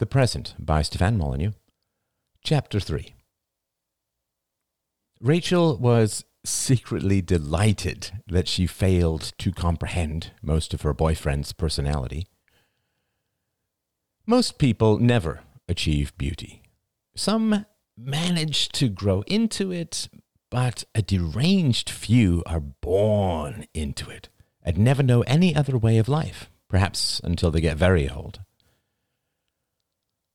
The Present by Stefan Molyneux. Chapter 3 Rachel was secretly delighted that she failed to comprehend most of her boyfriend's personality. Most people never achieve beauty. Some manage to grow into it, but a deranged few are born into it and never know any other way of life, perhaps until they get very old.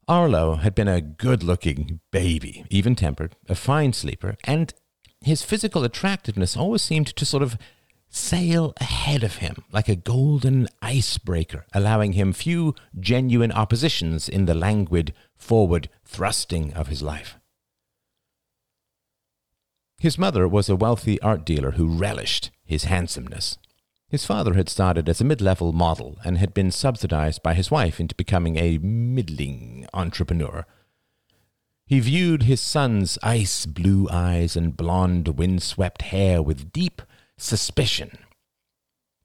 Arlo had been a good looking baby, even tempered, a fine sleeper, and his physical attractiveness always seemed to sort of sail ahead of him like a golden icebreaker, allowing him few genuine oppositions in the languid, forward thrusting of his life. His mother was a wealthy art dealer who relished his handsomeness. His father had started as a mid level model and had been subsidized by his wife into becoming a middling entrepreneur. He viewed his son's ice blue eyes and blonde, windswept hair with deep suspicion.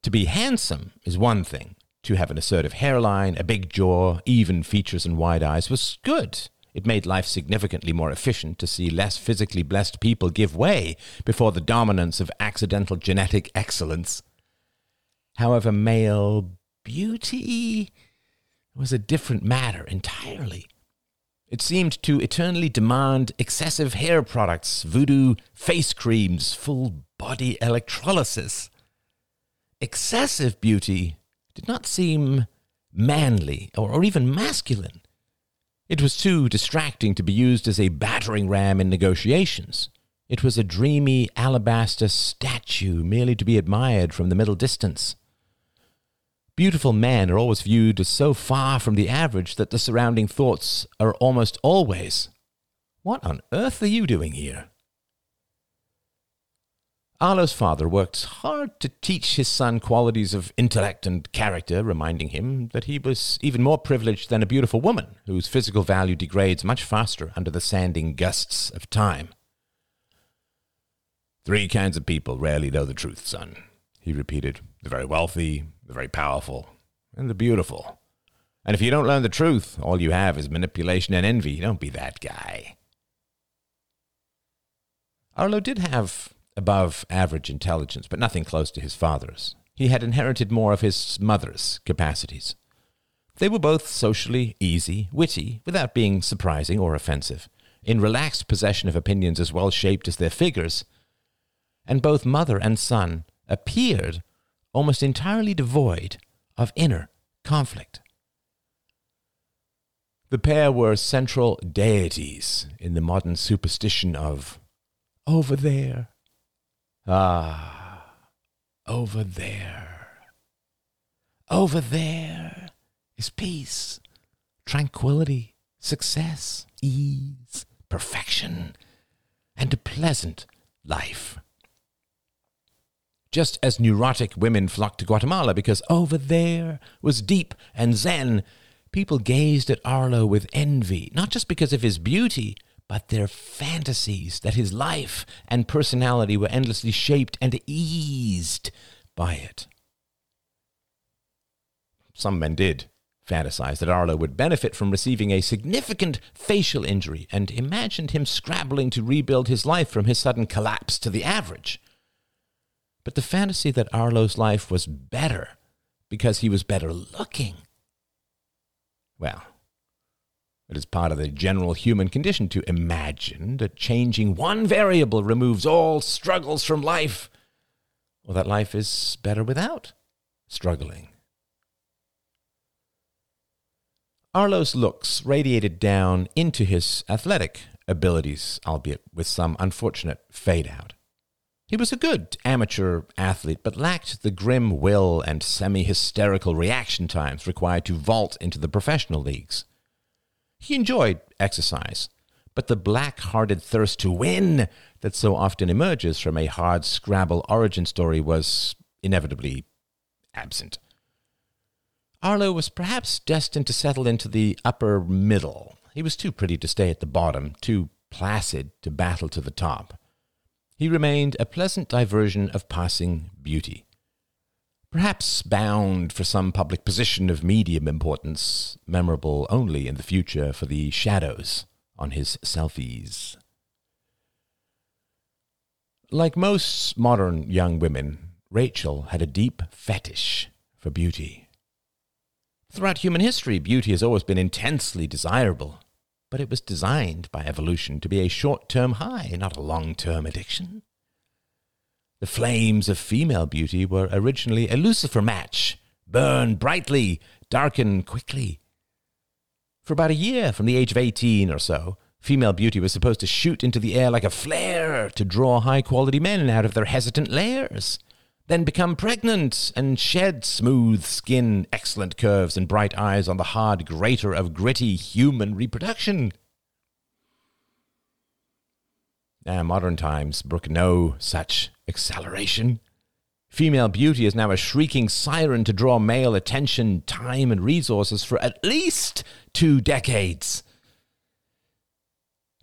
To be handsome is one thing. To have an assertive hairline, a big jaw, even features, and wide eyes was good. It made life significantly more efficient to see less physically blessed people give way before the dominance of accidental genetic excellence. However, male beauty was a different matter entirely. It seemed to eternally demand excessive hair products, voodoo face creams, full body electrolysis. Excessive beauty did not seem manly or, or even masculine. It was too distracting to be used as a battering ram in negotiations. It was a dreamy alabaster statue merely to be admired from the middle distance. Beautiful men are always viewed as so far from the average that the surrounding thoughts are almost always, What on earth are you doing here? Arlo's father worked hard to teach his son qualities of intellect and character, reminding him that he was even more privileged than a beautiful woman whose physical value degrades much faster under the sanding gusts of time. Three kinds of people rarely know the truth, son, he repeated. The very wealthy, the very powerful, and the beautiful. And if you don't learn the truth, all you have is manipulation and envy. Don't be that guy. Arlo did have above average intelligence, but nothing close to his father's. He had inherited more of his mother's capacities. They were both socially easy, witty, without being surprising or offensive, in relaxed possession of opinions as well shaped as their figures, and both mother and son appeared almost entirely devoid of inner conflict. The pair were central deities in the modern superstition of over there. Ah, over there. Over there is peace, tranquility, success, ease, perfection, and a pleasant life just as neurotic women flocked to Guatemala because over there was deep and zen. People gazed at Arlo with envy, not just because of his beauty, but their fantasies that his life and personality were endlessly shaped and eased by it. Some men did fantasize that Arlo would benefit from receiving a significant facial injury and imagined him scrabbling to rebuild his life from his sudden collapse to the average. But the fantasy that Arlo's life was better because he was better looking. Well, it is part of the general human condition to imagine that changing one variable removes all struggles from life, or that life is better without struggling. Arlo's looks radiated down into his athletic abilities, albeit with some unfortunate fade out. He was a good amateur athlete, but lacked the grim will and semi hysterical reaction times required to vault into the professional leagues. He enjoyed exercise, but the black hearted thirst to win that so often emerges from a hard scrabble origin story was inevitably absent. Arlo was perhaps destined to settle into the upper middle. He was too pretty to stay at the bottom, too placid to battle to the top he remained a pleasant diversion of passing beauty. perhaps bound for some public position of medium importance, memorable only in the future for the shadows on his selfies. Like most modern young women, Rachel had a deep fetish for beauty. Throughout human history, beauty has always been intensely desirable, but it was designed by evolution to be a short term high, not a long term addiction. The flames of female beauty were originally a Lucifer match burn brightly, darken quickly. For about a year, from the age of 18 or so, female beauty was supposed to shoot into the air like a flare to draw high quality men out of their hesitant lairs, then become pregnant and shed smooth skin, excellent curves, and bright eyes on the hard grater of gritty human reproduction. Now, modern times brook no such acceleration. Female beauty is now a shrieking siren to draw male attention, time, and resources for at least two decades.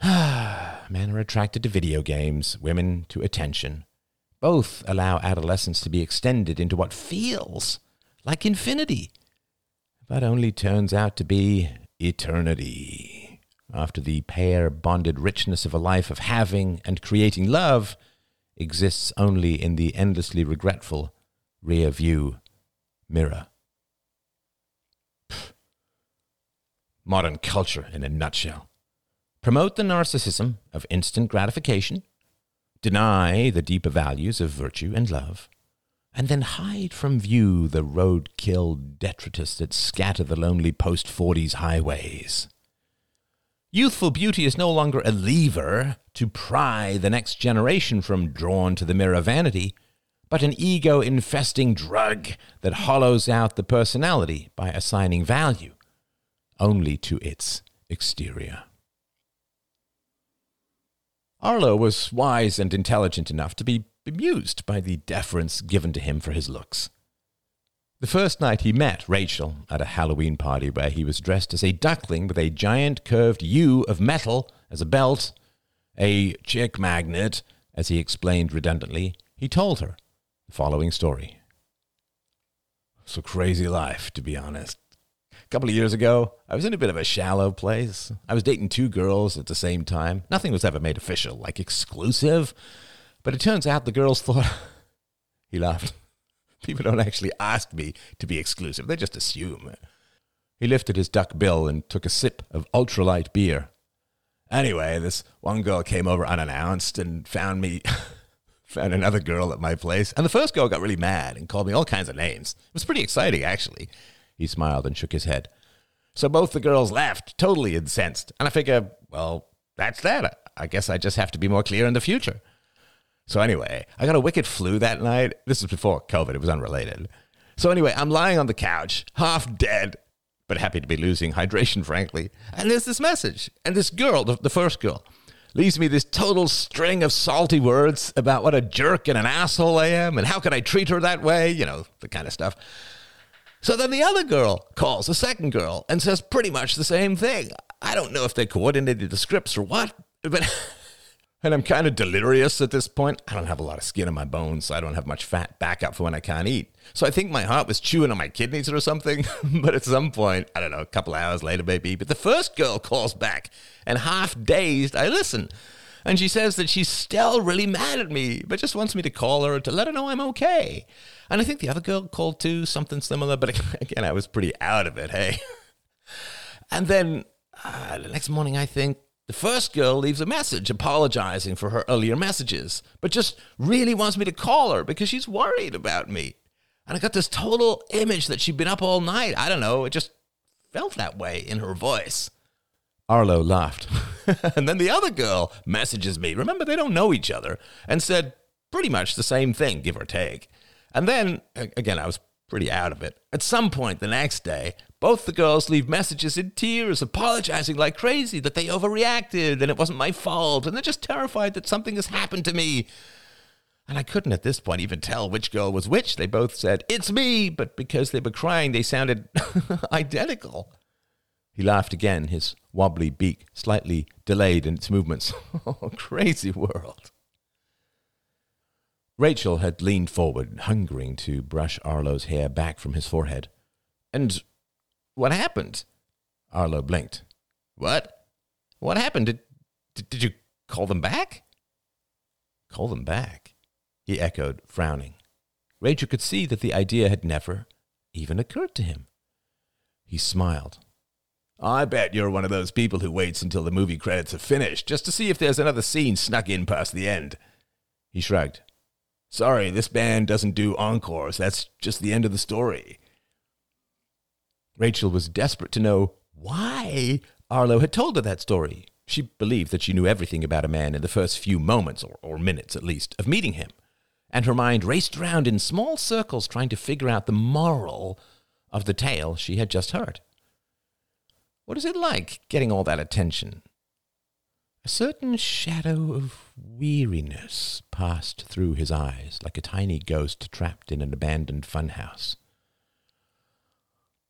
Men are attracted to video games, women to attention. Both allow adolescence to be extended into what feels like infinity, but only turns out to be eternity. After the pair bonded richness of a life of having and creating love exists only in the endlessly regretful rear view mirror. Modern culture in a nutshell. Promote the narcissism of instant gratification, deny the deeper values of virtue and love, and then hide from view the roadkill detritus that scatter the lonely post 40s highways. Youthful beauty is no longer a lever to pry the next generation from drawn to the mirror vanity, but an ego infesting drug that hollows out the personality by assigning value only to its exterior. Arlo was wise and intelligent enough to be bemused by the deference given to him for his looks. The first night he met Rachel at a Halloween party where he was dressed as a duckling with a giant curved U of metal as a belt, a chick magnet, as he explained redundantly, he told her the following story. It's a crazy life, to be honest. Couple of years ago, I was in a bit of a shallow place. I was dating two girls at the same time. Nothing was ever made official, like exclusive. But it turns out the girls thought. he laughed. People don't actually ask me to be exclusive, they just assume. He lifted his duck bill and took a sip of ultralight beer. Anyway, this one girl came over unannounced and found me, found another girl at my place. And the first girl got really mad and called me all kinds of names. It was pretty exciting, actually. He smiled and shook his head. So both the girls laughed, totally incensed. And I figure, well, that's that. I guess I just have to be more clear in the future. So anyway, I got a wicked flu that night. This was before COVID, it was unrelated. So anyway, I'm lying on the couch, half dead, but happy to be losing hydration, frankly. And there's this message. And this girl, the, the first girl, leaves me this total string of salty words about what a jerk and an asshole I am and how can I treat her that way, you know, the kind of stuff. So then the other girl calls, the second girl, and says pretty much the same thing. I don't know if they coordinated the scripts or what, but And I'm kind of delirious at this point. I don't have a lot of skin on my bones, so I don't have much fat backup for when I can't eat. So I think my heart was chewing on my kidneys or something. but at some point, I don't know, a couple hours later maybe, but the first girl calls back, and half dazed, I listen. And she says that she's still really mad at me, but just wants me to call her to let her know I'm okay. And I think the other girl called too, something similar, but again, I was pretty out of it, hey. and then uh, the next morning, I think the first girl leaves a message apologizing for her earlier messages, but just really wants me to call her because she's worried about me. And I got this total image that she'd been up all night. I don't know, it just felt that way in her voice. Arlo laughed. and then the other girl messages me. Remember, they don't know each other, and said pretty much the same thing, give or take. And then, again, I was pretty out of it. At some point the next day, both the girls leave messages in tears, apologizing like crazy that they overreacted and it wasn't my fault, and they're just terrified that something has happened to me. And I couldn't at this point even tell which girl was which. They both said, It's me, but because they were crying, they sounded identical. He laughed again, his wobbly beak slightly delayed in its movements. oh, crazy world. Rachel had leaned forward, hungering to brush Arlo's hair back from his forehead. And what happened? Arlo blinked. What? What happened? Did, did, did you call them back? Call them back? He echoed, frowning. Rachel could see that the idea had never even occurred to him. He smiled. I bet you're one of those people who waits until the movie credits are finished just to see if there's another scene snuck in past the end. He shrugged. Sorry, this band doesn't do encores. That's just the end of the story. Rachel was desperate to know why Arlo had told her that story. She believed that she knew everything about a man in the first few moments, or, or minutes at least, of meeting him. And her mind raced around in small circles trying to figure out the moral of the tale she had just heard. What is it like getting all that attention? A certain shadow of weariness passed through his eyes, like a tiny ghost trapped in an abandoned funhouse.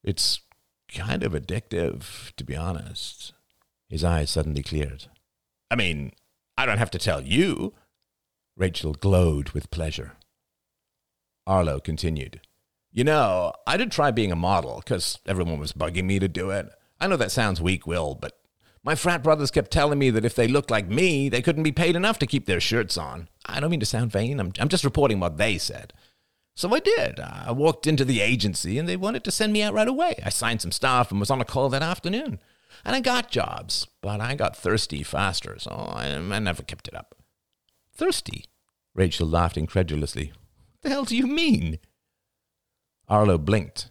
It's kind of addictive, to be honest. His eyes suddenly cleared. I mean, I don't have to tell you. Rachel glowed with pleasure. Arlo continued. You know, I did try being a model because everyone was bugging me to do it. I know that sounds weak willed, but my frat brothers kept telling me that if they looked like me, they couldn't be paid enough to keep their shirts on. I don't mean to sound vain, I'm, I'm just reporting what they said. So I did. I walked into the agency and they wanted to send me out right away. I signed some stuff and was on a call that afternoon. And I got jobs, but I got thirsty faster, so I, I never kept it up. Thirsty? Rachel laughed incredulously. What the hell do you mean? Arlo blinked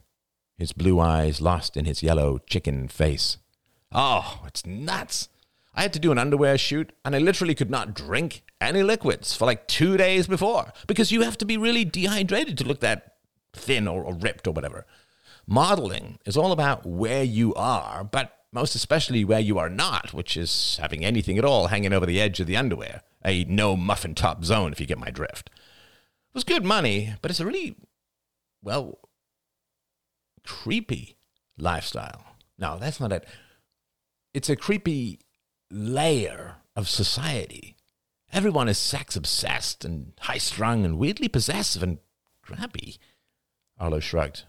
his blue eyes lost in his yellow chicken face. Oh, it's nuts. I had to do an underwear shoot, and I literally could not drink any liquids for like two days before because you have to be really dehydrated to look that thin or, or ripped or whatever. Modeling is all about where you are, but most especially where you are not, which is having anything at all hanging over the edge of the underwear. A no muffin top zone, if you get my drift. It was good money, but it's a really, well, creepy lifestyle. No, that's not it. It's a creepy layer of society. Everyone is sex obsessed and high strung and weirdly possessive and grabby. Arlo shrugged.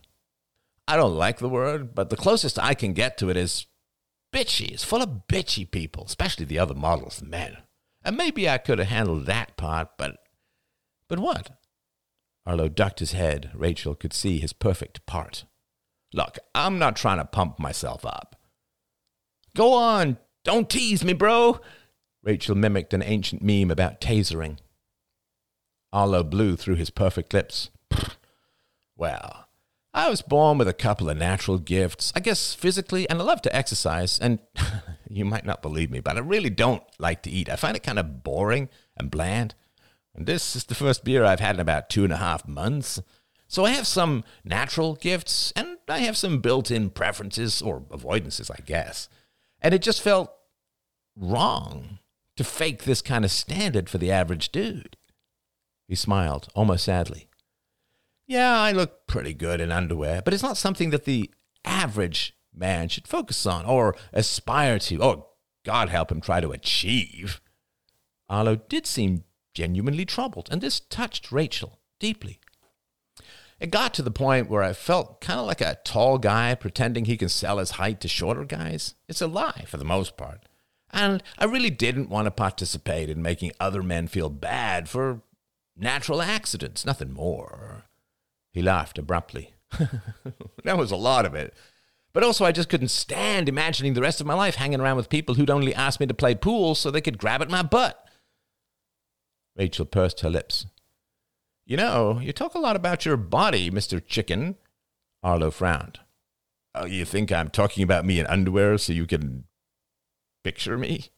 I don't like the word, but the closest I can get to it is bitchy. It's full of bitchy people, especially the other models, the men. And maybe I could have handled that part, but. But what? Arlo ducked his head. Rachel could see his perfect part. Look, I'm not trying to pump myself up. Go on, don't tease me, bro. Rachel mimicked an ancient meme about tasering. Arlo blew through his perfect lips. well, I was born with a couple of natural gifts, I guess physically, and I love to exercise. And you might not believe me, but I really don't like to eat. I find it kind of boring and bland. And this is the first beer I've had in about two and a half months. So I have some natural gifts and I have some built in preferences or avoidances, I guess. And it just felt wrong to fake this kind of standard for the average dude. He smiled, almost sadly. Yeah, I look pretty good in underwear, but it's not something that the average man should focus on or aspire to, or God help him try to achieve. Arlo did seem genuinely troubled, and this touched Rachel deeply. It got to the point where I felt kind of like a tall guy pretending he can sell his height to shorter guys. It's a lie for the most part. And I really didn't want to participate in making other men feel bad for natural accidents, nothing more. He laughed abruptly. that was a lot of it. But also, I just couldn't stand imagining the rest of my life hanging around with people who'd only ask me to play pool so they could grab at my butt. Rachel pursed her lips. You know, you talk a lot about your body, Mr. Chicken. Arlo frowned. Oh, you think I'm talking about me in underwear so you can picture me?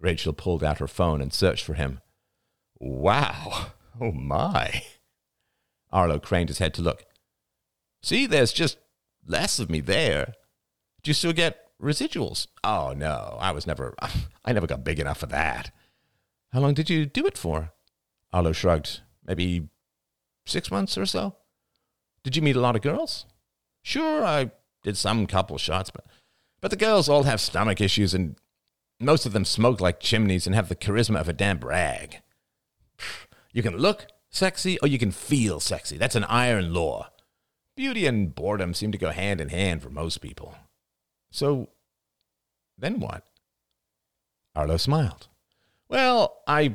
Rachel pulled out her phone and searched for him. Wow. Oh, my. Arlo craned his head to look. See, there's just less of me there. Do you still get residuals? Oh, no. I was never, I never got big enough for that. How long did you do it for? Arlo shrugged. Maybe six months or so. Did you meet a lot of girls? Sure, I did some couple shots, but but the girls all have stomach issues and most of them smoke like chimneys and have the charisma of a damp rag. You can look, Sexy, or you can feel sexy. That's an iron law. Beauty and boredom seem to go hand in hand for most people. So, then what? Arlo smiled. Well, I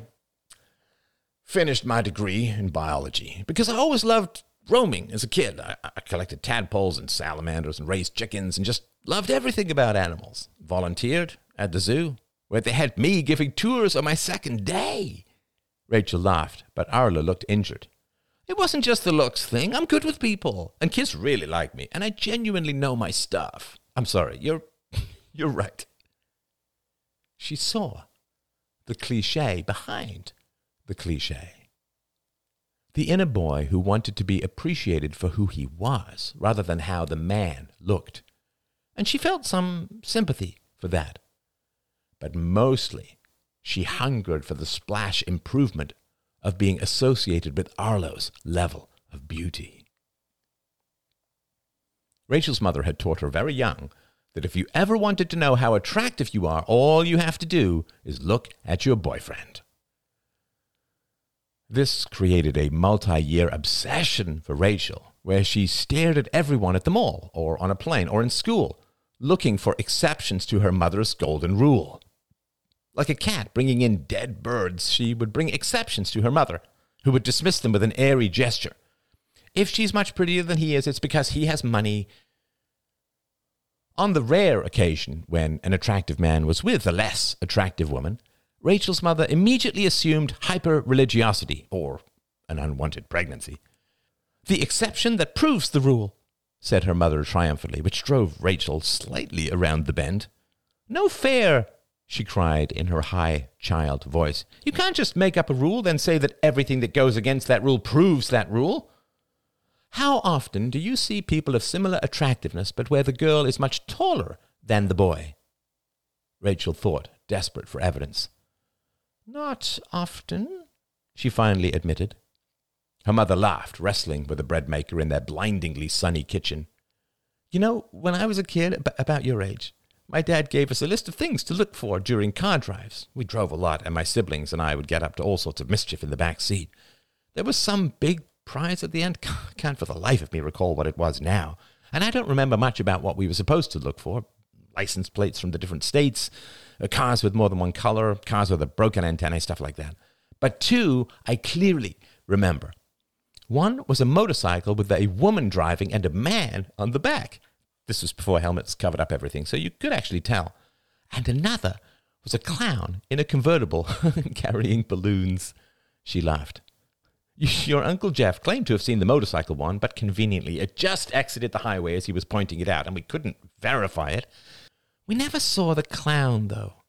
finished my degree in biology because I always loved roaming as a kid. I, I, collected tadpoles and salamanders and raised chickens and just loved everything about animals. Volunteered at the zoo, where they had me giving tours on my second day. Rachel laughed, but Arlo looked injured. It wasn't just the looks thing. I'm good with people, and kids really like me, and I genuinely know my stuff. I'm sorry, you're you're right. She saw the cliche behind the cliche. The inner boy who wanted to be appreciated for who he was rather than how the man looked. And she felt some sympathy for that. But mostly she hungered for the splash improvement of being associated with Arlo's level of beauty. Rachel's mother had taught her very young that if you ever wanted to know how attractive you are, all you have to do is look at your boyfriend. This created a multi year obsession for Rachel, where she stared at everyone at the mall, or on a plane, or in school, looking for exceptions to her mother's golden rule. Like a cat bringing in dead birds, she would bring exceptions to her mother, who would dismiss them with an airy gesture. If she's much prettier than he is, it's because he has money. On the rare occasion when an attractive man was with a less attractive woman, Rachel's mother immediately assumed hyper religiosity, or an unwanted pregnancy. The exception that proves the rule, said her mother triumphantly, which drove Rachel slightly around the bend. No fair, she cried in her high child voice. You can't just make up a rule, then say that everything that goes against that rule proves that rule. How often do you see people of similar attractiveness, but where the girl is much taller than the boy? Rachel thought, desperate for evidence. Not often, she finally admitted. Her mother laughed, wrestling with the bread maker in their blindingly sunny kitchen. You know, when I was a kid, about your age, my dad gave us a list of things to look for during car drives. We drove a lot, and my siblings and I would get up to all sorts of mischief in the back seat. There was some big prize at the end. Can't for the life of me recall what it was now. And I don't remember much about what we were supposed to look for. License plates from the different states, Uh, cars with more than one color, cars with a broken antenna, stuff like that. But two, I clearly remember. One was a motorcycle with a woman driving and a man on the back. This was before helmets covered up everything, so you could actually tell. And another was a clown in a convertible carrying balloons. She laughed. Your Uncle Jeff claimed to have seen the motorcycle one, but conveniently it just exited the highway as he was pointing it out, and we couldn't verify it. We never saw the clown, though.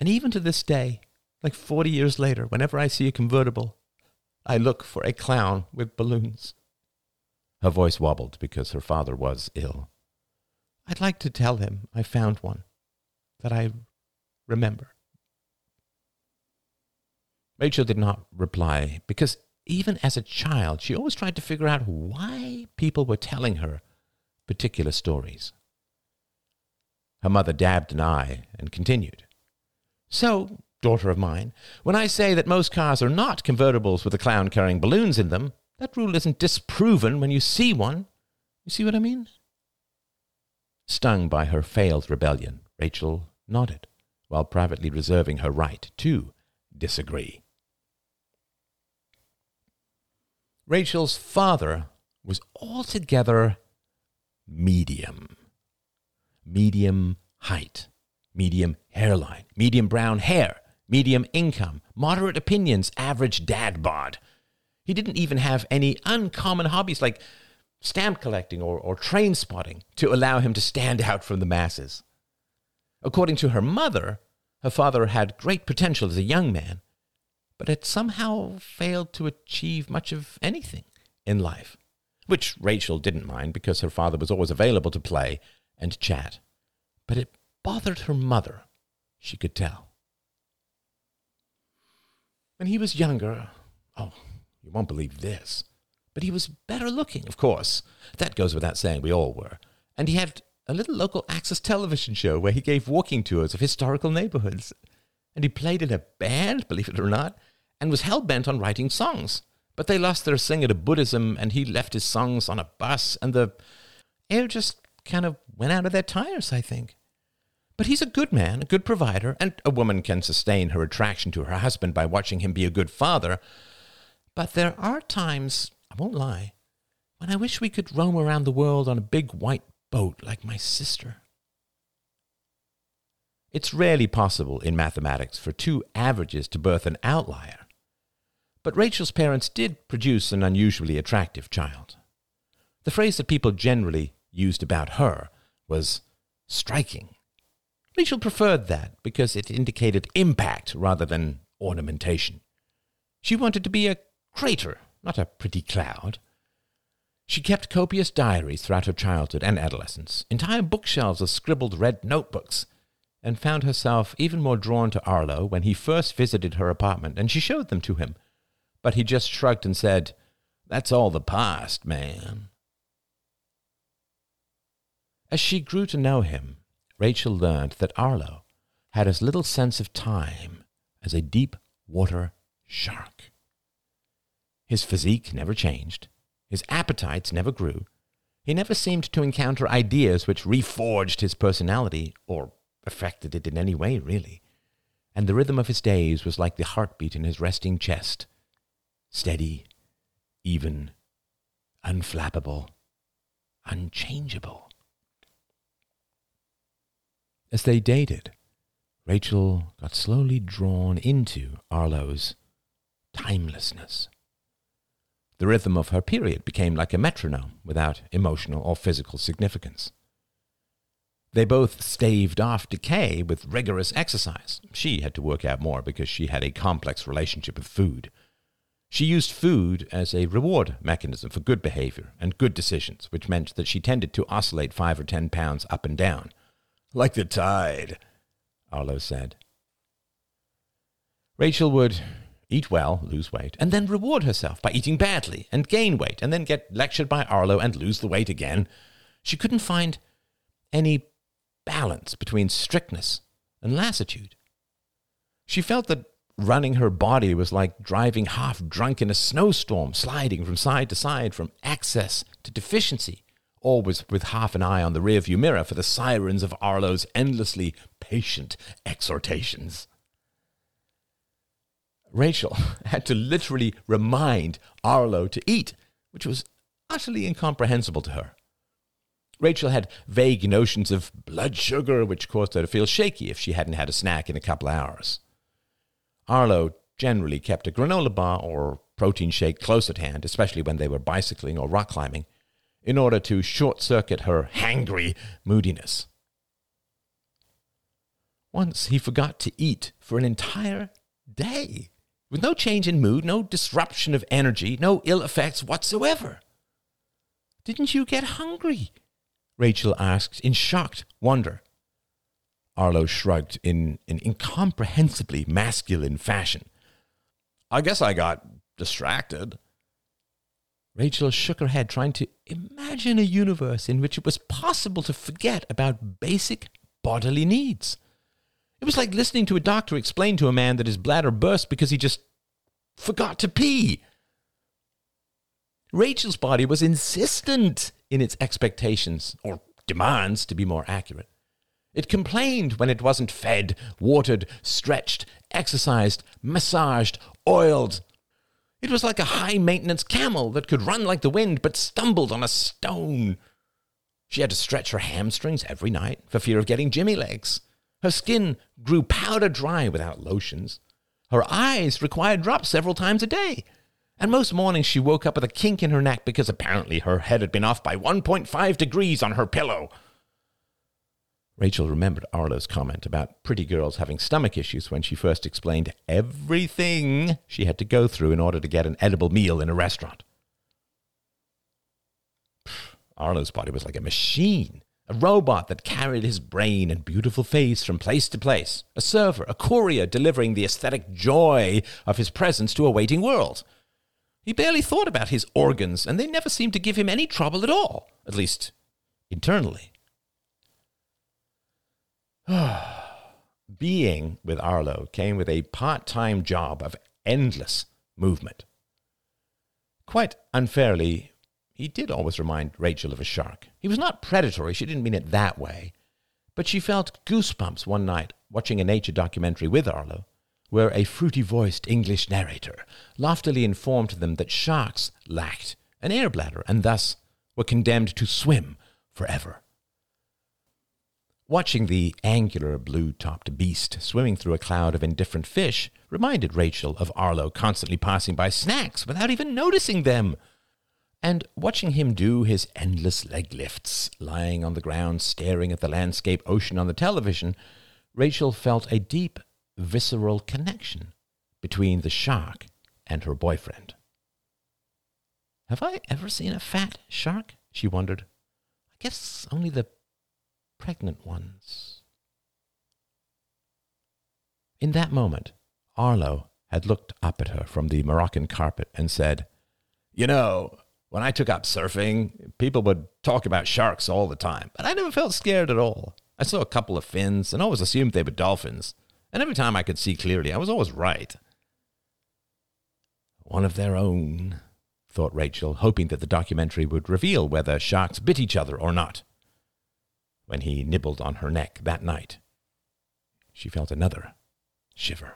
And even to this day, like 40 years later, whenever I see a convertible, I look for a clown with balloons. Her voice wobbled because her father was ill. I'd like to tell him I found one that I remember. Rachel did not reply because even as a child, she always tried to figure out why people were telling her particular stories. Her mother dabbed an eye and continued. So, daughter of mine, when I say that most cars are not convertibles with a clown carrying balloons in them, that rule isn't disproven when you see one. You see what I mean? Stung by her failed rebellion, Rachel nodded, while privately reserving her right to disagree. Rachel's father was altogether medium. Medium height, medium hairline, medium brown hair, medium income, moderate opinions, average dad bod. He didn't even have any uncommon hobbies like stamp collecting or, or train spotting to allow him to stand out from the masses. According to her mother, her father had great potential as a young man, but had somehow failed to achieve much of anything in life, which Rachel didn't mind because her father was always available to play and chat. But it bothered her mother, she could tell. When he was younger, oh, you won't believe this. But he was better looking, of course. That goes without saying, we all were. And he had a little local access television show where he gave walking tours of historical neighborhoods. And he played in a band, believe it or not, and was hell bent on writing songs. But they lost their singer to Buddhism, and he left his songs on a bus, and the air just kind of went out of their tires, I think. But he's a good man, a good provider, and a woman can sustain her attraction to her husband by watching him be a good father. But there are times, I won't lie, when I wish we could roam around the world on a big white boat like my sister. It's rarely possible in mathematics for two averages to birth an outlier. But Rachel's parents did produce an unusually attractive child. The phrase that people generally used about her was striking. Rachel preferred that because it indicated impact rather than ornamentation. She wanted to be a crater, not a pretty cloud. She kept copious diaries throughout her childhood and adolescence, entire bookshelves of scribbled red notebooks, and found herself even more drawn to Arlo when he first visited her apartment and she showed them to him. But he just shrugged and said, That's all the past, man. As she grew to know him, Rachel learned that Arlo had as little sense of time as a deep water shark. His physique never changed, his appetites never grew. He never seemed to encounter ideas which reforged his personality or affected it in any way, really. And the rhythm of his days was like the heartbeat in his resting chest steady, even, unflappable, unchangeable. As they dated, Rachel got slowly drawn into Arlo's timelessness. The rhythm of her period became like a metronome without emotional or physical significance. They both staved off decay with rigorous exercise. She had to work out more because she had a complex relationship with food. She used food as a reward mechanism for good behavior and good decisions, which meant that she tended to oscillate five or ten pounds up and down. Like the tide, Arlo said. Rachel would eat well, lose weight, and then reward herself by eating badly and gain weight, and then get lectured by Arlo and lose the weight again. She couldn't find any balance between strictness and lassitude. She felt that running her body was like driving half drunk in a snowstorm, sliding from side to side from excess to deficiency, always with half an eye on the rearview mirror for the sirens of Arlo's endlessly patient exhortations. Rachel had to literally remind Arlo to eat, which was utterly incomprehensible to her. Rachel had vague notions of blood sugar, which caused her to feel shaky if she hadn't had a snack in a couple of hours. Arlo generally kept a granola bar or protein shake close at hand, especially when they were bicycling or rock climbing, in order to short circuit her hangry moodiness. Once he forgot to eat for an entire day with no change in mood, no disruption of energy, no ill effects whatsoever. Didn't you get hungry? Rachel asked in shocked wonder. Arlo shrugged in an incomprehensibly masculine fashion. I guess I got distracted. Rachel shook her head, trying to imagine a universe in which it was possible to forget about basic bodily needs. It was like listening to a doctor explain to a man that his bladder burst because he just forgot to pee. Rachel's body was insistent in its expectations, or demands to be more accurate. It complained when it wasn't fed, watered, stretched, exercised, massaged, oiled. It was like a high maintenance camel that could run like the wind but stumbled on a stone. She had to stretch her hamstrings every night for fear of getting jimmy legs. Her skin grew powder dry without lotions. Her eyes required drops several times a day. And most mornings she woke up with a kink in her neck because apparently her head had been off by 1.5 degrees on her pillow. Rachel remembered Arlo's comment about pretty girls having stomach issues when she first explained everything she had to go through in order to get an edible meal in a restaurant. Arlo's body was like a machine a robot that carried his brain and beautiful face from place to place, a server, a courier delivering the aesthetic joy of his presence to a waiting world. He barely thought about his organs, and they never seemed to give him any trouble at all, at least internally. Being with Arlo came with a part time job of endless movement. Quite unfairly, he did always remind Rachel of a shark. He was not predatory, she didn't mean it that way. But she felt goosebumps one night watching a nature documentary with Arlo, where a fruity voiced English narrator loftily informed them that sharks lacked an air bladder and thus were condemned to swim forever. Watching the angular blue topped beast swimming through a cloud of indifferent fish reminded Rachel of Arlo constantly passing by snacks without even noticing them. And watching him do his endless leg lifts, lying on the ground staring at the landscape ocean on the television, Rachel felt a deep, visceral connection between the shark and her boyfriend. Have I ever seen a fat shark? she wondered. I guess only the pregnant ones. In that moment, Arlo had looked up at her from the Moroccan carpet and said, You know, when I took up surfing, people would talk about sharks all the time, but I never felt scared at all. I saw a couple of fins and always assumed they were dolphins, and every time I could see clearly, I was always right. One of their own, thought Rachel, hoping that the documentary would reveal whether sharks bit each other or not when he nibbled on her neck that night. She felt another shiver.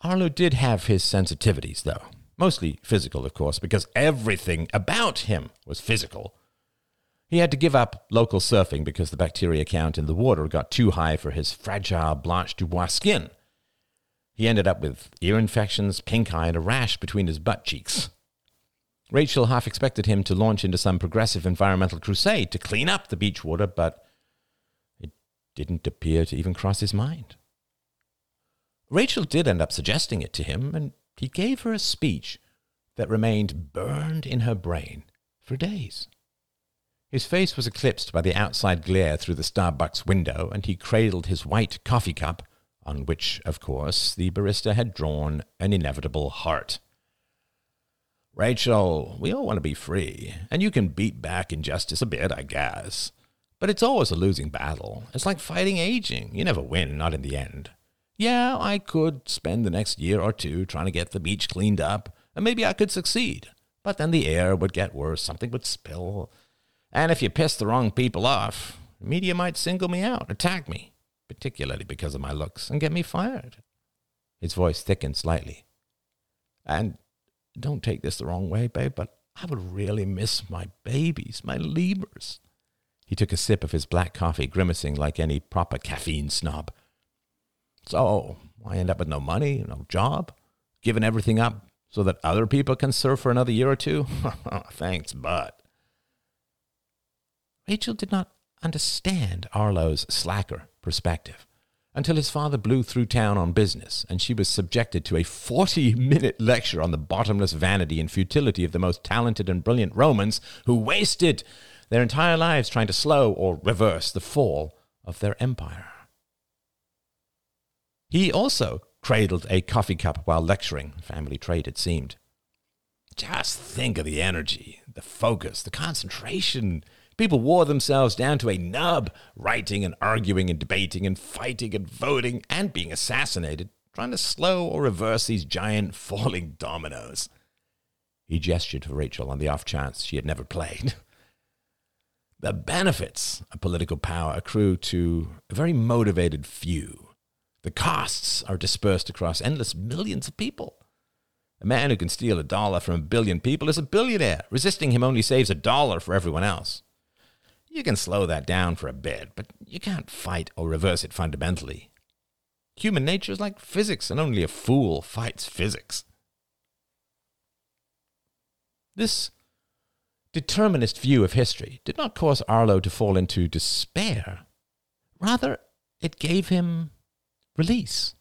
Arlo did have his sensitivities, though. Mostly physical, of course, because everything about him was physical. He had to give up local surfing because the bacteria count in the water got too high for his fragile Blanche Dubois skin. He ended up with ear infections, pink eye, and a rash between his butt cheeks. Rachel half expected him to launch into some progressive environmental crusade to clean up the beach water, but it didn't appear to even cross his mind. Rachel did end up suggesting it to him, and he gave her a speech that remained burned in her brain for days. His face was eclipsed by the outside glare through the Starbucks window, and he cradled his white coffee cup, on which, of course, the barista had drawn an inevitable heart. Rachel, we all want to be free, and you can beat back injustice a bit, I guess. But it's always a losing battle. It's like fighting aging. You never win, not in the end. Yeah, I could spend the next year or two trying to get the beach cleaned up, and maybe I could succeed. But then the air would get worse, something would spill. And if you piss the wrong people off, the media might single me out, attack me, particularly because of my looks, and get me fired. His voice thickened slightly. And don't take this the wrong way, babe, but I would really miss my babies, my lemurs. He took a sip of his black coffee, grimacing like any proper caffeine snob. So, I end up with no money, no job, giving everything up so that other people can surf for another year or two? Thanks, but. Rachel did not understand Arlo's slacker perspective until his father blew through town on business, and she was subjected to a 40 minute lecture on the bottomless vanity and futility of the most talented and brilliant Romans who wasted their entire lives trying to slow or reverse the fall of their empire. He also cradled a coffee cup while lecturing, family trait it seemed. Just think of the energy, the focus, the concentration People wore themselves down to a nub, writing and arguing and debating and fighting and voting and being assassinated, trying to slow or reverse these giant falling dominoes. He gestured for Rachel on the off chance she had never played. The benefits of political power accrue to a very motivated few. The costs are dispersed across endless millions of people. A man who can steal a dollar from a billion people is a billionaire. Resisting him only saves a dollar for everyone else. You can slow that down for a bit, but you can't fight or reverse it fundamentally. Human nature is like physics, and only a fool fights physics. This determinist view of history did not cause Arlo to fall into despair. Rather, it gave him release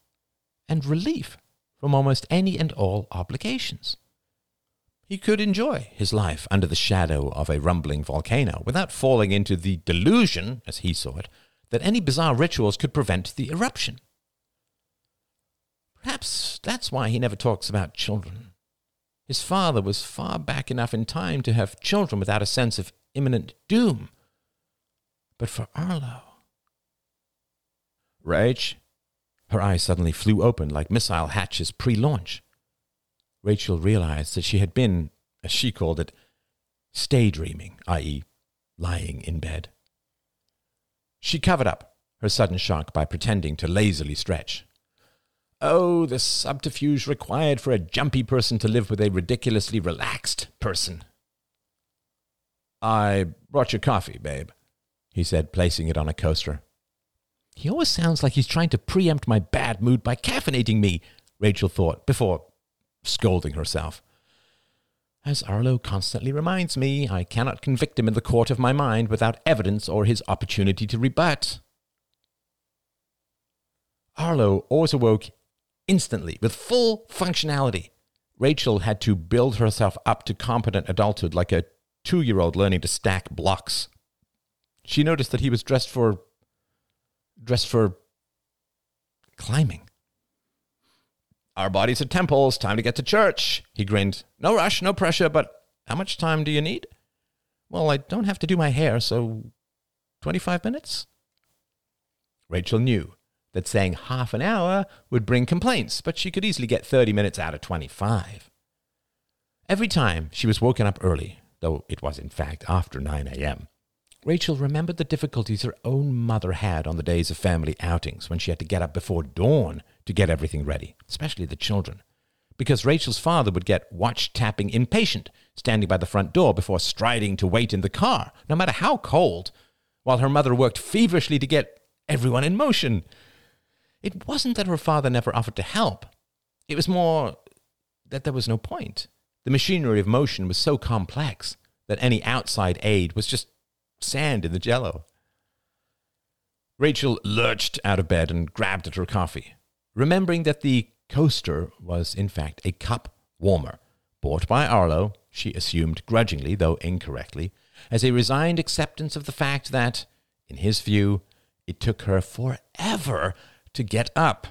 and relief from almost any and all obligations. He could enjoy his life under the shadow of a rumbling volcano without falling into the delusion, as he saw it, that any bizarre rituals could prevent the eruption. Perhaps that's why he never talks about children. His father was far back enough in time to have children without a sense of imminent doom. But for Arlo. Rage? her eyes suddenly flew open like missile hatches pre launch. Rachel realized that she had been, as she called it, stay dreaming, i.e., lying in bed. She covered up her sudden shock by pretending to lazily stretch. Oh, the subterfuge required for a jumpy person to live with a ridiculously relaxed person. I brought your coffee, babe, he said, placing it on a coaster. He always sounds like he's trying to preempt my bad mood by caffeinating me, Rachel thought, before scolding herself. As Arlo constantly reminds me, I cannot convict him in the court of my mind without evidence or his opportunity to rebut. Arlo always awoke instantly with full functionality. Rachel had to build herself up to competent adulthood like a two year old learning to stack blocks. She noticed that he was dressed for. dressed for. climbing. Our bodies are temples, time to get to church, he grinned. No rush, no pressure, but how much time do you need? Well, I don't have to do my hair, so 25 minutes? Rachel knew that saying half an hour would bring complaints, but she could easily get 30 minutes out of 25. Every time she was woken up early, though it was in fact after 9 a.m., Rachel remembered the difficulties her own mother had on the days of family outings when she had to get up before dawn to get everything ready, especially the children. Because Rachel's father would get watch tapping impatient, standing by the front door before striding to wait in the car, no matter how cold, while her mother worked feverishly to get everyone in motion. It wasn't that her father never offered to help, it was more that there was no point. The machinery of motion was so complex that any outside aid was just sand in the jello. Rachel lurched out of bed and grabbed at her coffee, remembering that the coaster was in fact a cup warmer, bought by Arlo, she assumed grudgingly, though incorrectly, as a resigned acceptance of the fact that, in his view, it took her forever to get up.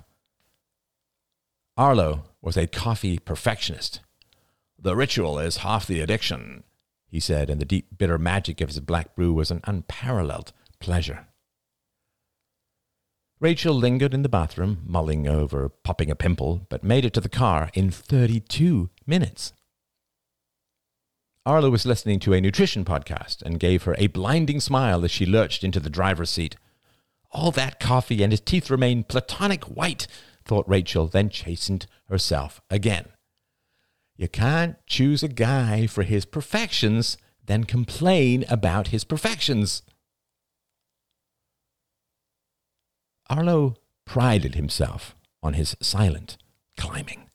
Arlo was a coffee perfectionist. The ritual is half the addiction, he said, and the deep, bitter magic of his black brew was an unparalleled pleasure. Rachel lingered in the bathroom, mulling over popping a pimple, but made it to the car in 32 minutes. Arlo was listening to a nutrition podcast and gave her a blinding smile as she lurched into the driver's seat. All that coffee and his teeth remain platonic white, thought Rachel, then chastened herself again. You can't choose a guy for his perfections, then complain about his perfections. Arlo prided himself on his silent climbing.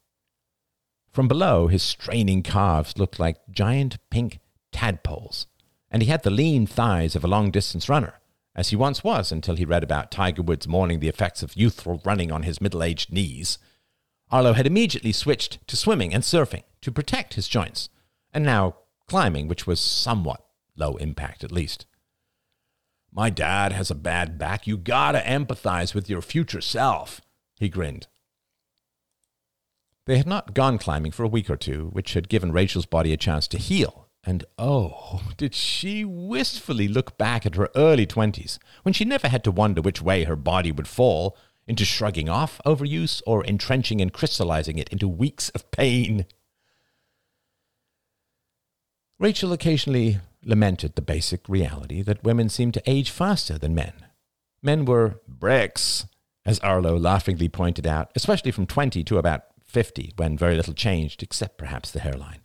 From below, his straining calves looked like giant pink tadpoles, and he had the lean thighs of a long distance runner as he once was until he read about Tiger Woods mourning the effects of youthful running on his middle aged knees. Arlo had immediately switched to swimming and surfing to protect his joints, and now climbing, which was somewhat low impact at least. My dad has a bad back. You gotta empathize with your future self, he grinned. They had not gone climbing for a week or two, which had given Rachel's body a chance to heal and oh, did she wistfully look back at her early twenties, when she never had to wonder which way her body would fall into shrugging off overuse or entrenching and crystallizing it into weeks of pain. Rachel occasionally lamented the basic reality that women seemed to age faster than men. Men were bricks, as Arlo laughingly pointed out, especially from 20 to about 50, when very little changed except perhaps the hairline.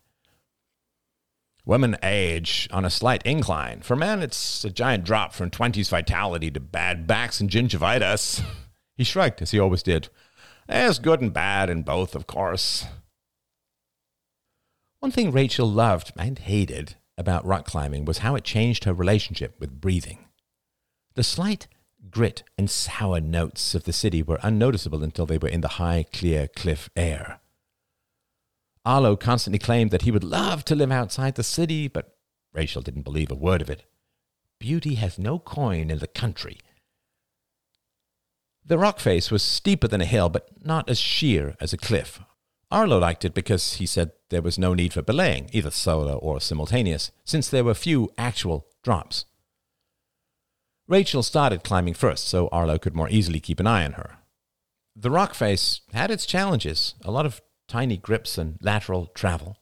Women age on a slight incline. For men, it's a giant drop from 20s vitality to bad backs and gingivitis. He shrugged, as he always did. There's good and bad in both, of course. One thing Rachel loved and hated about rock climbing was how it changed her relationship with breathing. The slight grit and sour notes of the city were unnoticeable until they were in the high, clear cliff air. Arlo constantly claimed that he would love to live outside the city, but Rachel didn't believe a word of it. Beauty has no coin in the country. The rock face was steeper than a hill, but not as sheer as a cliff. Arlo liked it because he said there was no need for belaying, either solo or simultaneous, since there were few actual drops. Rachel started climbing first, so Arlo could more easily keep an eye on her. The rock face had its challenges, a lot of tiny grips and lateral travel.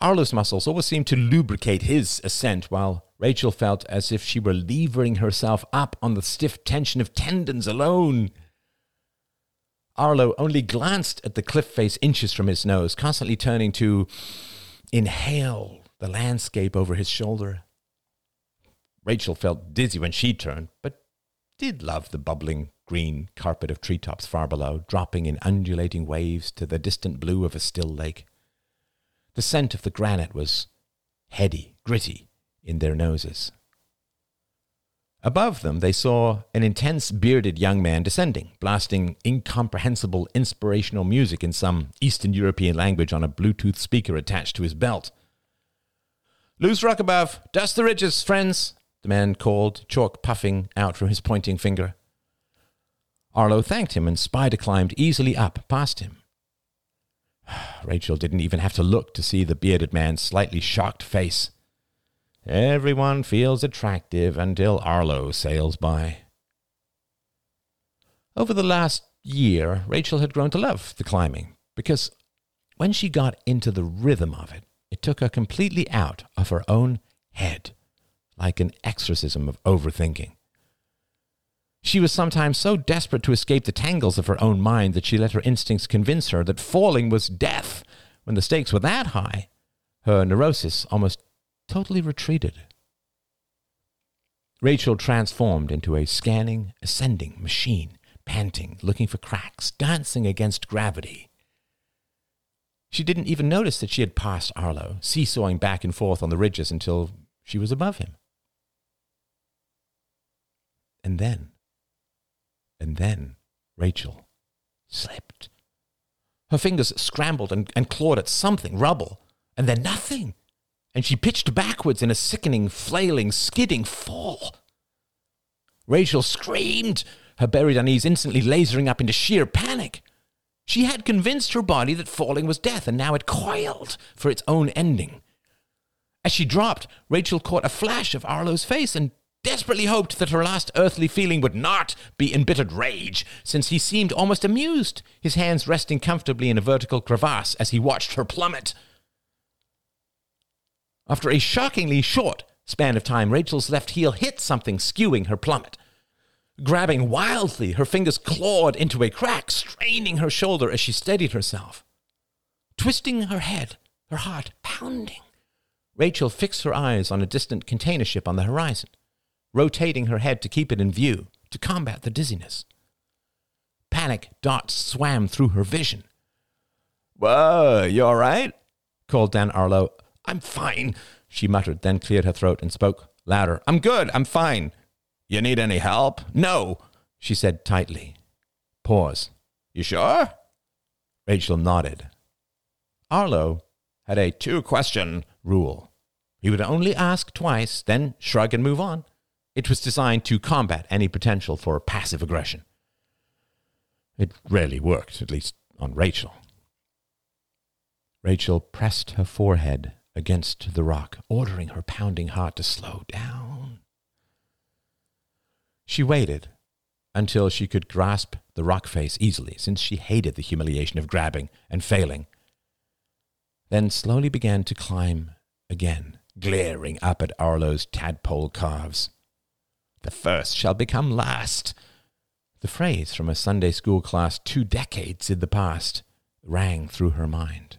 Arlo's muscles always seemed to lubricate his ascent, while Rachel felt as if she were levering herself up on the stiff tension of tendons alone. Arlo only glanced at the cliff face inches from his nose, constantly turning to inhale the landscape over his shoulder. Rachel felt dizzy when she turned, but did love the bubbling green carpet of treetops far below, dropping in undulating waves to the distant blue of a still lake. The scent of the granite was heady, gritty in their noses. Above them, they saw an intense bearded young man descending, blasting incomprehensible inspirational music in some Eastern European language on a Bluetooth speaker attached to his belt. Loose rock above, dust the ridges, friends, the man called, chalk puffing out from his pointing finger. Arlo thanked him, and Spider climbed easily up past him. Rachel didn't even have to look to see the bearded man's slightly shocked face. Everyone feels attractive until Arlo sails by. Over the last year, Rachel had grown to love the climbing because when she got into the rhythm of it, it took her completely out of her own head, like an exorcism of overthinking. She was sometimes so desperate to escape the tangles of her own mind that she let her instincts convince her that falling was death. When the stakes were that high, her neurosis almost totally retreated. Rachel transformed into a scanning, ascending machine, panting, looking for cracks, dancing against gravity. She didn't even notice that she had passed Arlo, seesawing back and forth on the ridges until she was above him. And then, and then, Rachel slipped. Her fingers scrambled and, and clawed at something, rubble, and then nothing and she pitched backwards in a sickening, flailing, skidding fall. Rachel screamed, her buried unease instantly lasering up into sheer panic. She had convinced her body that falling was death, and now it coiled for its own ending. As she dropped, Rachel caught a flash of Arlo's face and desperately hoped that her last earthly feeling would not be embittered rage, since he seemed almost amused, his hands resting comfortably in a vertical crevasse as he watched her plummet. After a shockingly short span of time, Rachel's left heel hit something, skewing her plummet. Grabbing wildly, her fingers clawed into a crack, straining her shoulder as she steadied herself. Twisting her head, her heart pounding, Rachel fixed her eyes on a distant container ship on the horizon, rotating her head to keep it in view to combat the dizziness. Panic dots swam through her vision. Whoa, you all right? called Dan Arlo I'm fine, she muttered, then cleared her throat and spoke louder. I'm good. I'm fine. You need any help? No, she said tightly. Pause. You sure? Rachel nodded. Arlo had a two question rule. He would only ask twice, then shrug and move on. It was designed to combat any potential for passive aggression. It rarely worked, at least on Rachel. Rachel pressed her forehead against the rock, ordering her pounding heart to slow down. She waited until she could grasp the rock face easily, since she hated the humiliation of grabbing and failing. Then slowly began to climb again, glaring up at Arlo's tadpole calves. The first shall become last. The phrase from a Sunday school class two decades in the past rang through her mind.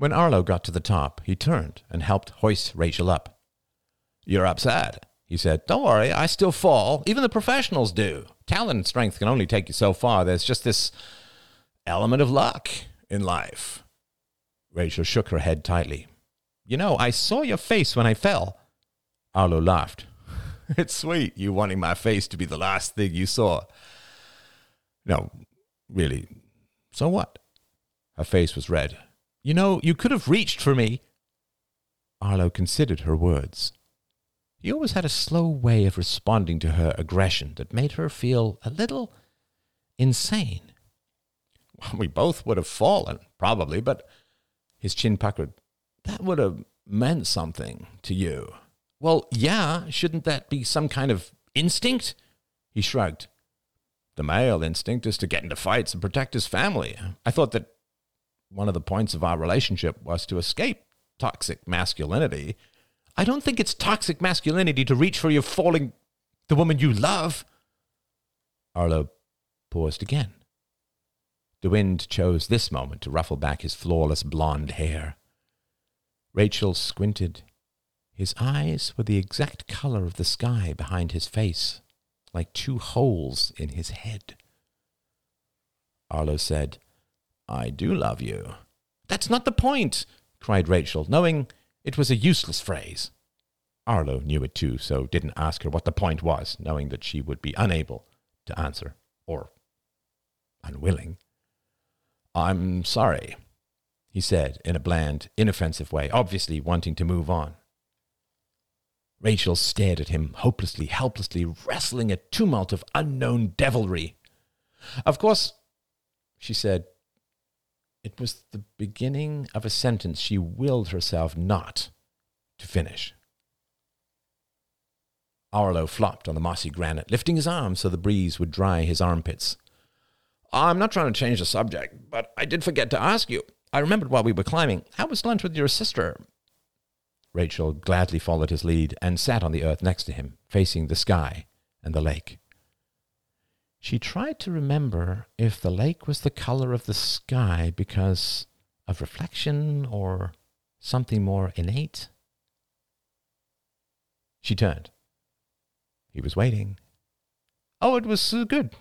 When Arlo got to the top, he turned and helped hoist Rachel up. You're upset, he said. Don't worry, I still fall. Even the professionals do. Talent and strength can only take you so far. There's just this element of luck in life. Rachel shook her head tightly. You know, I saw your face when I fell. Arlo laughed. it's sweet, you wanting my face to be the last thing you saw. No, really. So what? Her face was red. You know, you could have reached for me. Arlo considered her words. He always had a slow way of responding to her aggression that made her feel a little insane. We both would have fallen, probably, but his chin puckered. That would have meant something to you. Well, yeah, shouldn't that be some kind of instinct? He shrugged. The male instinct is to get into fights and protect his family. I thought that one of the points of our relationship was to escape toxic masculinity. I don't think it's toxic masculinity to reach for your falling the woman you love. Arlo paused again. The wind chose this moment to ruffle back his flawless blonde hair. Rachel squinted. His eyes were the exact color of the sky behind his face, like two holes in his head. Arlo said, I do love you. That's not the point, cried Rachel, knowing it was a useless phrase. Arlo knew it too, so didn't ask her what the point was, knowing that she would be unable to answer, or unwilling. I'm sorry, he said in a bland, inoffensive way, obviously wanting to move on. Rachel stared at him, hopelessly, helplessly, wrestling a tumult of unknown devilry. Of course, she said, it was the beginning of a sentence she willed herself not to finish. Arlo flopped on the mossy granite, lifting his arm so the breeze would dry his armpits. I'm not trying to change the subject, but I did forget to ask you. I remembered while we were climbing. How was lunch with your sister? Rachel gladly followed his lead and sat on the earth next to him, facing the sky and the lake. She tried to remember if the lake was the color of the sky because of reflection or something more innate. She turned. He was waiting. Oh, it was uh, good.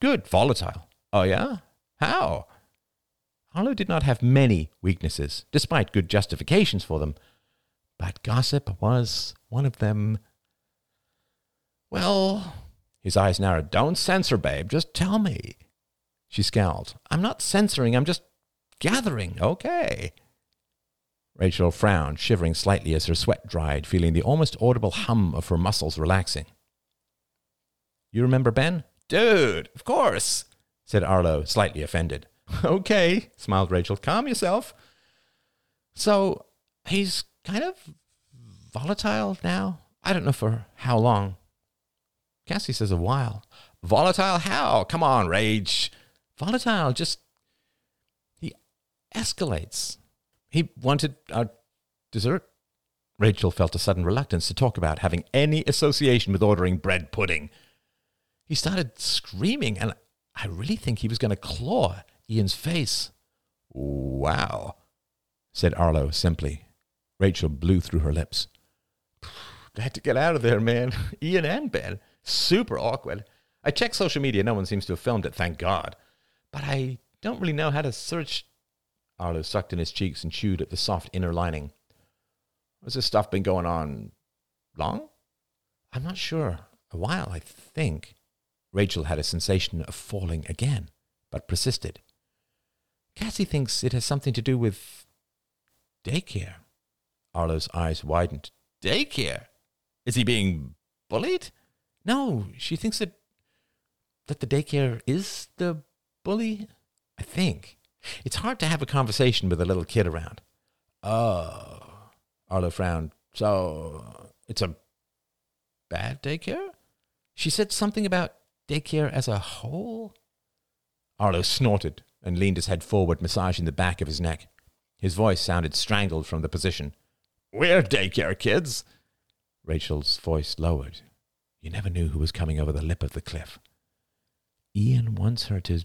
Good. Volatile. Oh, yeah? How? Arlo did not have many weaknesses, despite good justifications for them. But gossip was one of them. Well, his eyes narrowed. Don't censor, babe. Just tell me. She scowled. I'm not censoring. I'm just gathering. Okay. Rachel frowned, shivering slightly as her sweat dried, feeling the almost audible hum of her muscles relaxing. You remember Ben? Dude, of course, said Arlo, slightly offended. okay, smiled Rachel. Calm yourself. So he's kind of volatile now. I don't know for how long. Cassie says a while. Volatile how? Come on, Rage. Volatile, just. He escalates. He wanted our dessert. Rachel felt a sudden reluctance to talk about having any association with ordering bread pudding. He started screaming, and I really think he was going to claw Ian's face. Wow, said Arlo simply. Rachel blew through her lips. Had to get out of there, man. Ian and Ben. Super awkward. I checked social media. No one seems to have filmed it, thank God. But I don't really know how to search. Arlo sucked in his cheeks and chewed at the soft inner lining. Has this stuff been going on long? I'm not sure. A while, I think. Rachel had a sensation of falling again, but persisted. Cassie thinks it has something to do with daycare. Arlo's eyes widened. Daycare? Is he being bullied? No, she thinks that that the daycare is the bully. I think. It's hard to have a conversation with a little kid around. Oh, Arlo frowned. So it's a bad daycare? She said something about daycare as a whole? Arlo snorted and leaned his head forward, massaging the back of his neck. His voice sounded strangled from the position. We're daycare kids. Rachel's voice lowered. You never knew who was coming over the lip of the cliff. Ian wants her to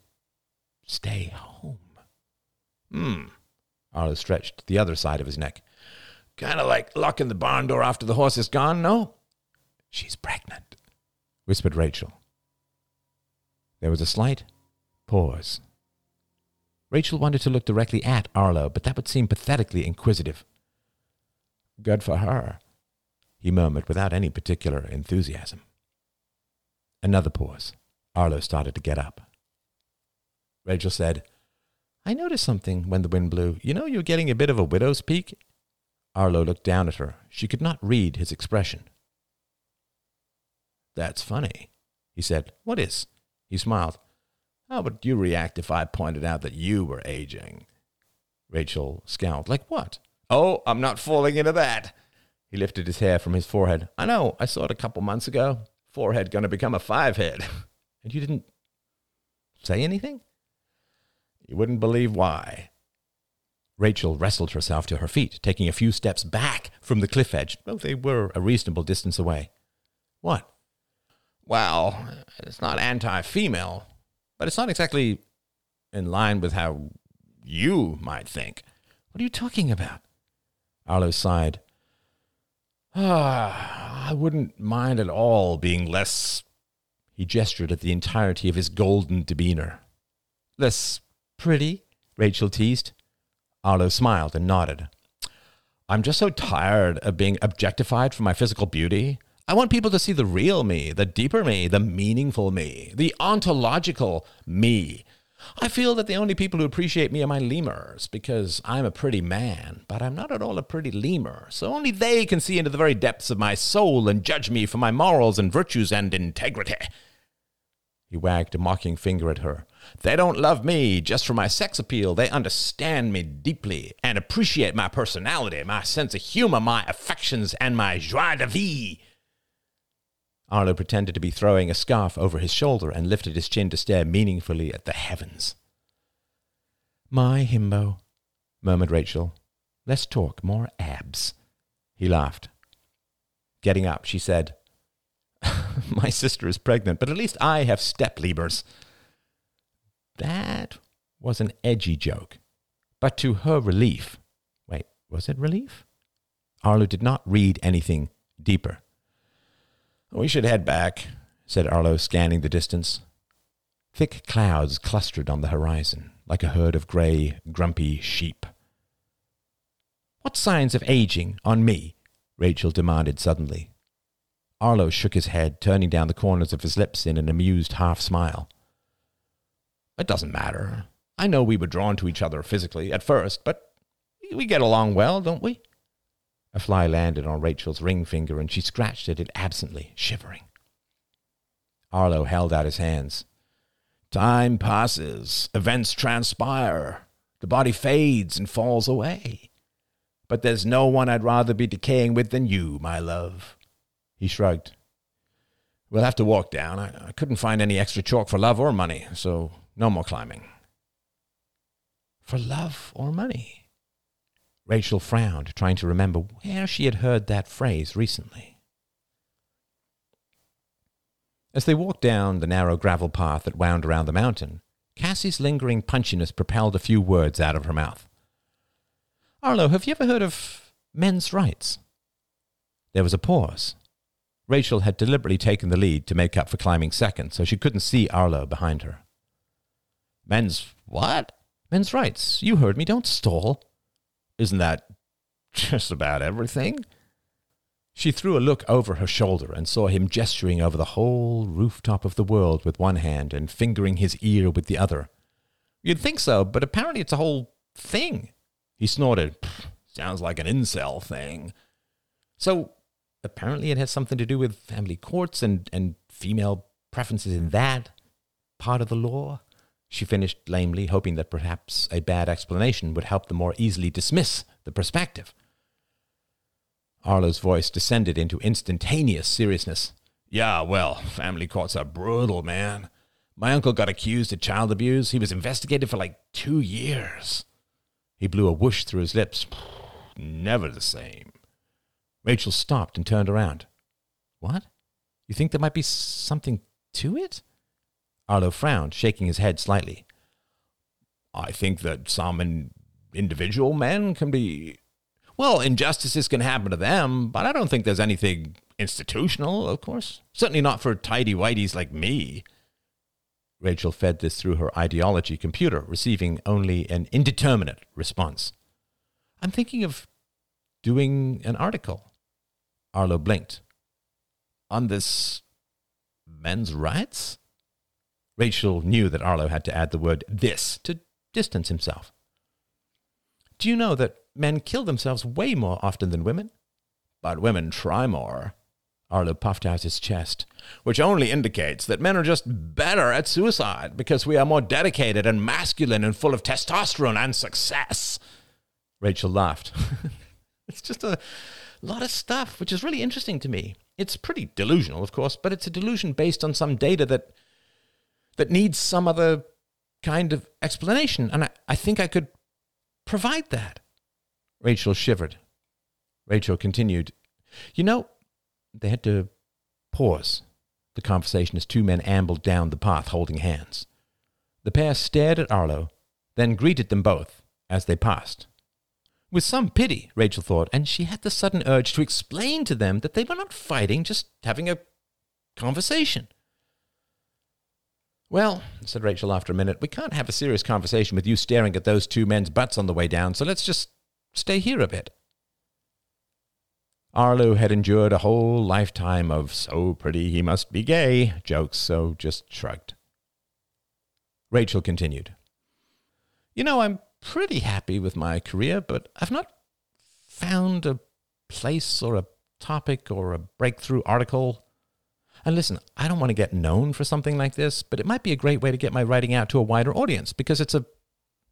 stay home. Hmm. Arlo stretched the other side of his neck. Kind of like locking the barn door after the horse is gone, no? She's pregnant, whispered Rachel. There was a slight pause. Rachel wanted to look directly at Arlo, but that would seem pathetically inquisitive. Good for her, he murmured without any particular enthusiasm. Another pause. Arlo started to get up. Rachel said, I noticed something when the wind blew. You know you're getting a bit of a widow's peak? Arlo looked down at her. She could not read his expression. That's funny, he said. What is? He smiled. How would you react if I pointed out that you were aging? Rachel scowled. Like what? Oh, I'm not falling into that. He lifted his hair from his forehead. I know, I saw it a couple months ago. Forehead gonna become a five head. and you didn't say anything? You wouldn't believe why. Rachel wrestled herself to her feet, taking a few steps back from the cliff edge, though they were a reasonable distance away. What? Well, it's not anti female, but it's not exactly in line with how you might think. What are you talking about? Arlo sighed. Ah, I wouldn't mind at all being less. He gestured at the entirety of his golden demeanor. Less pretty? Rachel teased. Arlo smiled and nodded. I'm just so tired of being objectified for my physical beauty. I want people to see the real me, the deeper me, the meaningful me, the ontological me. I feel that the only people who appreciate me are my lemurs because I'm a pretty man, but I'm not at all a pretty lemur, so only they can see into the very depths of my soul and judge me for my morals and virtues and integrity. He wagged a mocking finger at her. They don't love me just for my sex appeal. They understand me deeply and appreciate my personality, my sense of humor, my affections, and my joie de vivre. Arlo pretended to be throwing a scarf over his shoulder and lifted his chin to stare meaningfully at the heavens. My himbo, murmured Rachel. Let's talk more abs. He laughed. Getting up, she said, My sister is pregnant, but at least I have step. That was an edgy joke. But to her relief, wait, was it relief? Arlo did not read anything deeper. We should head back, said Arlo, scanning the distance. Thick clouds clustered on the horizon, like a herd of grey, grumpy sheep. What signs of aging on me? Rachel demanded suddenly. Arlo shook his head, turning down the corners of his lips in an amused half smile. It doesn't matter. I know we were drawn to each other physically at first, but we get along well, don't we? A fly landed on Rachel's ring finger, and she scratched at it absently, shivering. Arlo held out his hands. Time passes, events transpire, the body fades and falls away. But there's no one I'd rather be decaying with than you, my love. He shrugged. We'll have to walk down. I, I couldn't find any extra chalk for love or money, so no more climbing. For love or money? Rachel frowned, trying to remember where she had heard that phrase recently. As they walked down the narrow gravel path that wound around the mountain, Cassie's lingering punchiness propelled a few words out of her mouth. Arlo, have you ever heard of men's rights? There was a pause. Rachel had deliberately taken the lead to make up for climbing second, so she couldn't see Arlo behind her. Men's what? Men's rights. You heard me. Don't stall. Isn't that just about everything? She threw a look over her shoulder and saw him gesturing over the whole rooftop of the world with one hand and fingering his ear with the other. You'd think so, but apparently it's a whole thing. He snorted. Sounds like an incel thing. So apparently it has something to do with family courts and, and female preferences in that part of the law. She finished lamely, hoping that perhaps a bad explanation would help them more easily dismiss the perspective. Arlo's voice descended into instantaneous seriousness. Yeah, well, family courts are brutal, man. My uncle got accused of child abuse. He was investigated for like two years. He blew a whoosh through his lips. Never the same. Rachel stopped and turned around. What? You think there might be something to it? Arlo frowned, shaking his head slightly. I think that some in individual men can be. Well, injustices can happen to them, but I don't think there's anything institutional, of course. Certainly not for tidy whiteys like me. Rachel fed this through her ideology computer, receiving only an indeterminate response. I'm thinking of doing an article. Arlo blinked. On this men's rights? Rachel knew that Arlo had to add the word this to distance himself. Do you know that men kill themselves way more often than women? But women try more. Arlo puffed out his chest, which only indicates that men are just better at suicide because we are more dedicated and masculine and full of testosterone and success. Rachel laughed. it's just a lot of stuff, which is really interesting to me. It's pretty delusional, of course, but it's a delusion based on some data that that needs some other kind of explanation, and I, I think I could provide that. Rachel shivered. Rachel continued, You know, they had to pause the conversation as two men ambled down the path holding hands. The pair stared at Arlo, then greeted them both as they passed. With some pity, Rachel thought, and she had the sudden urge to explain to them that they were not fighting, just having a conversation. Well, said Rachel after a minute, we can't have a serious conversation with you staring at those two men's butts on the way down, so let's just stay here a bit. Arlo had endured a whole lifetime of so pretty he must be gay jokes, so just shrugged. Rachel continued. You know, I'm pretty happy with my career, but I've not found a place or a topic or a breakthrough article and listen, I don't want to get known for something like this, but it might be a great way to get my writing out to a wider audience because it's a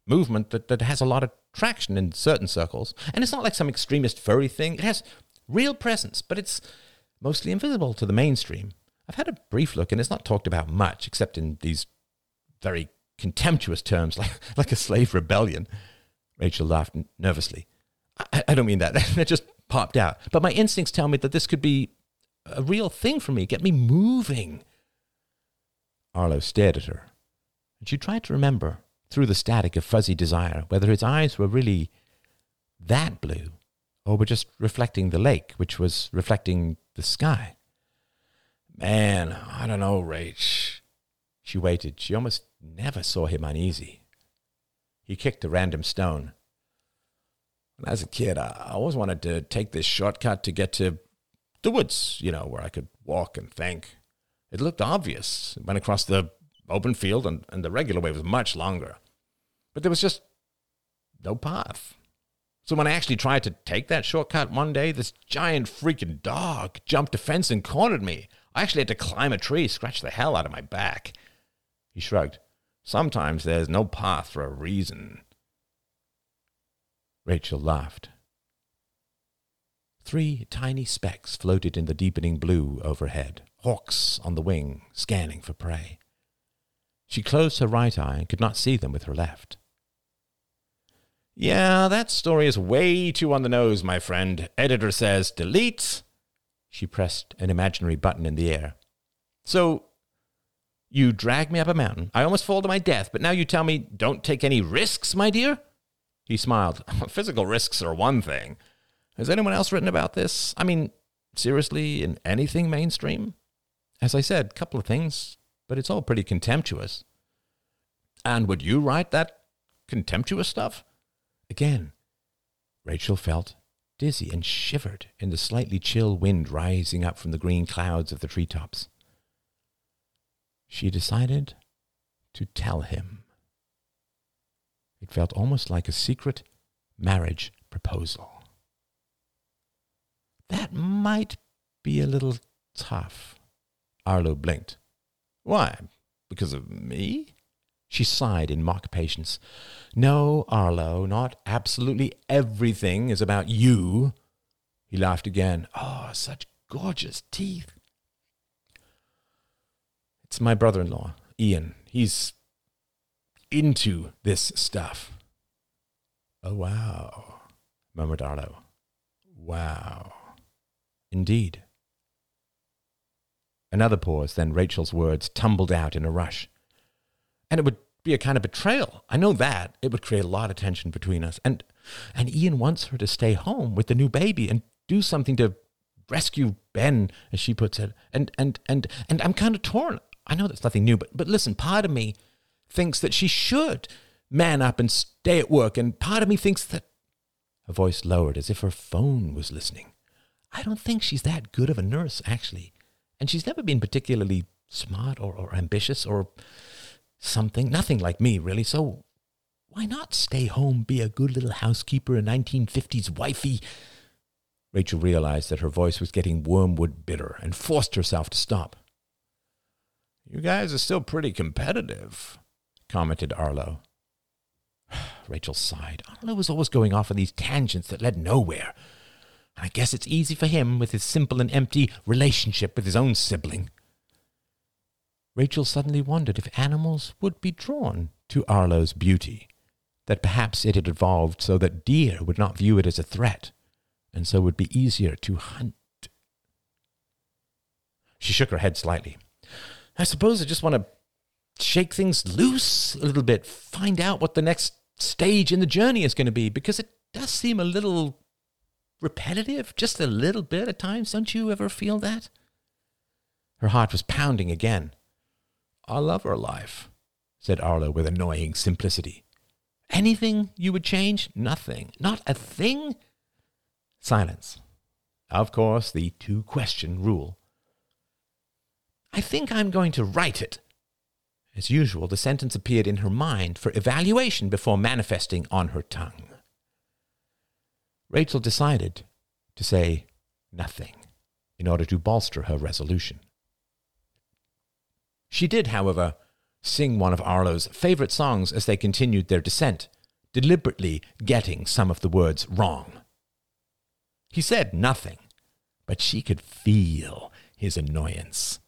movement that, that has a lot of traction in certain circles. And it's not like some extremist furry thing. It has real presence, but it's mostly invisible to the mainstream. I've had a brief look and it's not talked about much except in these very contemptuous terms like, like a slave rebellion. Rachel laughed nervously. I, I don't mean that. that just popped out. But my instincts tell me that this could be a real thing for me. Get me moving. Arlo stared at her, and she tried to remember, through the static of fuzzy desire, whether his eyes were really that blue, or were just reflecting the lake, which was reflecting the sky. Man, I don't know, Rach. She waited. She almost never saw him uneasy. He kicked a random stone. As a kid, I always wanted to take this shortcut to get to the woods, you know, where I could walk and think. It looked obvious. It went across the open field, and, and the regular way was much longer. But there was just no path. So when I actually tried to take that shortcut one day, this giant freaking dog jumped a fence and cornered me. I actually had to climb a tree, scratch the hell out of my back. He shrugged. Sometimes there's no path for a reason. Rachel laughed. Three tiny specks floated in the deepening blue overhead, hawks on the wing, scanning for prey. She closed her right eye and could not see them with her left. Yeah, that story is way too on the nose, my friend. Editor says delete. She pressed an imaginary button in the air. So, you drag me up a mountain. I almost fall to my death, but now you tell me don't take any risks, my dear? He smiled. Physical risks are one thing. Has anyone else written about this? I mean, seriously, in anything mainstream? As I said, a couple of things, but it's all pretty contemptuous. And would you write that contemptuous stuff? Again, Rachel felt dizzy and shivered in the slightly chill wind rising up from the green clouds of the treetops. She decided to tell him. It felt almost like a secret marriage proposal. That might be a little tough. Arlo blinked. Why? Because of me? She sighed in mock patience. No, Arlo, not absolutely everything is about you. He laughed again. Oh, such gorgeous teeth. It's my brother in law, Ian. He's into this stuff. Oh, wow, murmured Arlo. Wow. Indeed. Another pause, then Rachel's words tumbled out in a rush. And it would be a kind of betrayal. I know that. It would create a lot of tension between us. And and Ian wants her to stay home with the new baby and do something to rescue Ben, as she puts it. And and and and I'm kind of torn. I know that's nothing new, but but listen, part of me thinks that she should man up and stay at work, and part of me thinks that her voice lowered as if her phone was listening. I don't think she's that good of a nurse, actually. And she's never been particularly smart or, or ambitious or something. Nothing like me, really. So why not stay home, be a good little housekeeper, a 1950s wifey? Rachel realized that her voice was getting wormwood bitter and forced herself to stop. You guys are still pretty competitive, commented Arlo. Rachel sighed. Arlo was always going off on these tangents that led nowhere. I guess it's easy for him with his simple and empty relationship with his own sibling. Rachel suddenly wondered if animals would be drawn to Arlo's beauty, that perhaps it had evolved so that deer would not view it as a threat, and so would be easier to hunt. She shook her head slightly. I suppose I just want to shake things loose a little bit, find out what the next stage in the journey is going to be, because it does seem a little repetitive, just a little bit at times. Don't you ever feel that? Her heart was pounding again. I love her life, said Arlo with annoying simplicity. Anything you would change? Nothing. Not a thing? Silence. Of course, the two question rule. I think I'm going to write it. As usual, the sentence appeared in her mind for evaluation before manifesting on her tongue. Rachel decided to say nothing in order to bolster her resolution. She did, however, sing one of Arlo's favorite songs as they continued their descent, deliberately getting some of the words wrong. He said nothing, but she could feel his annoyance.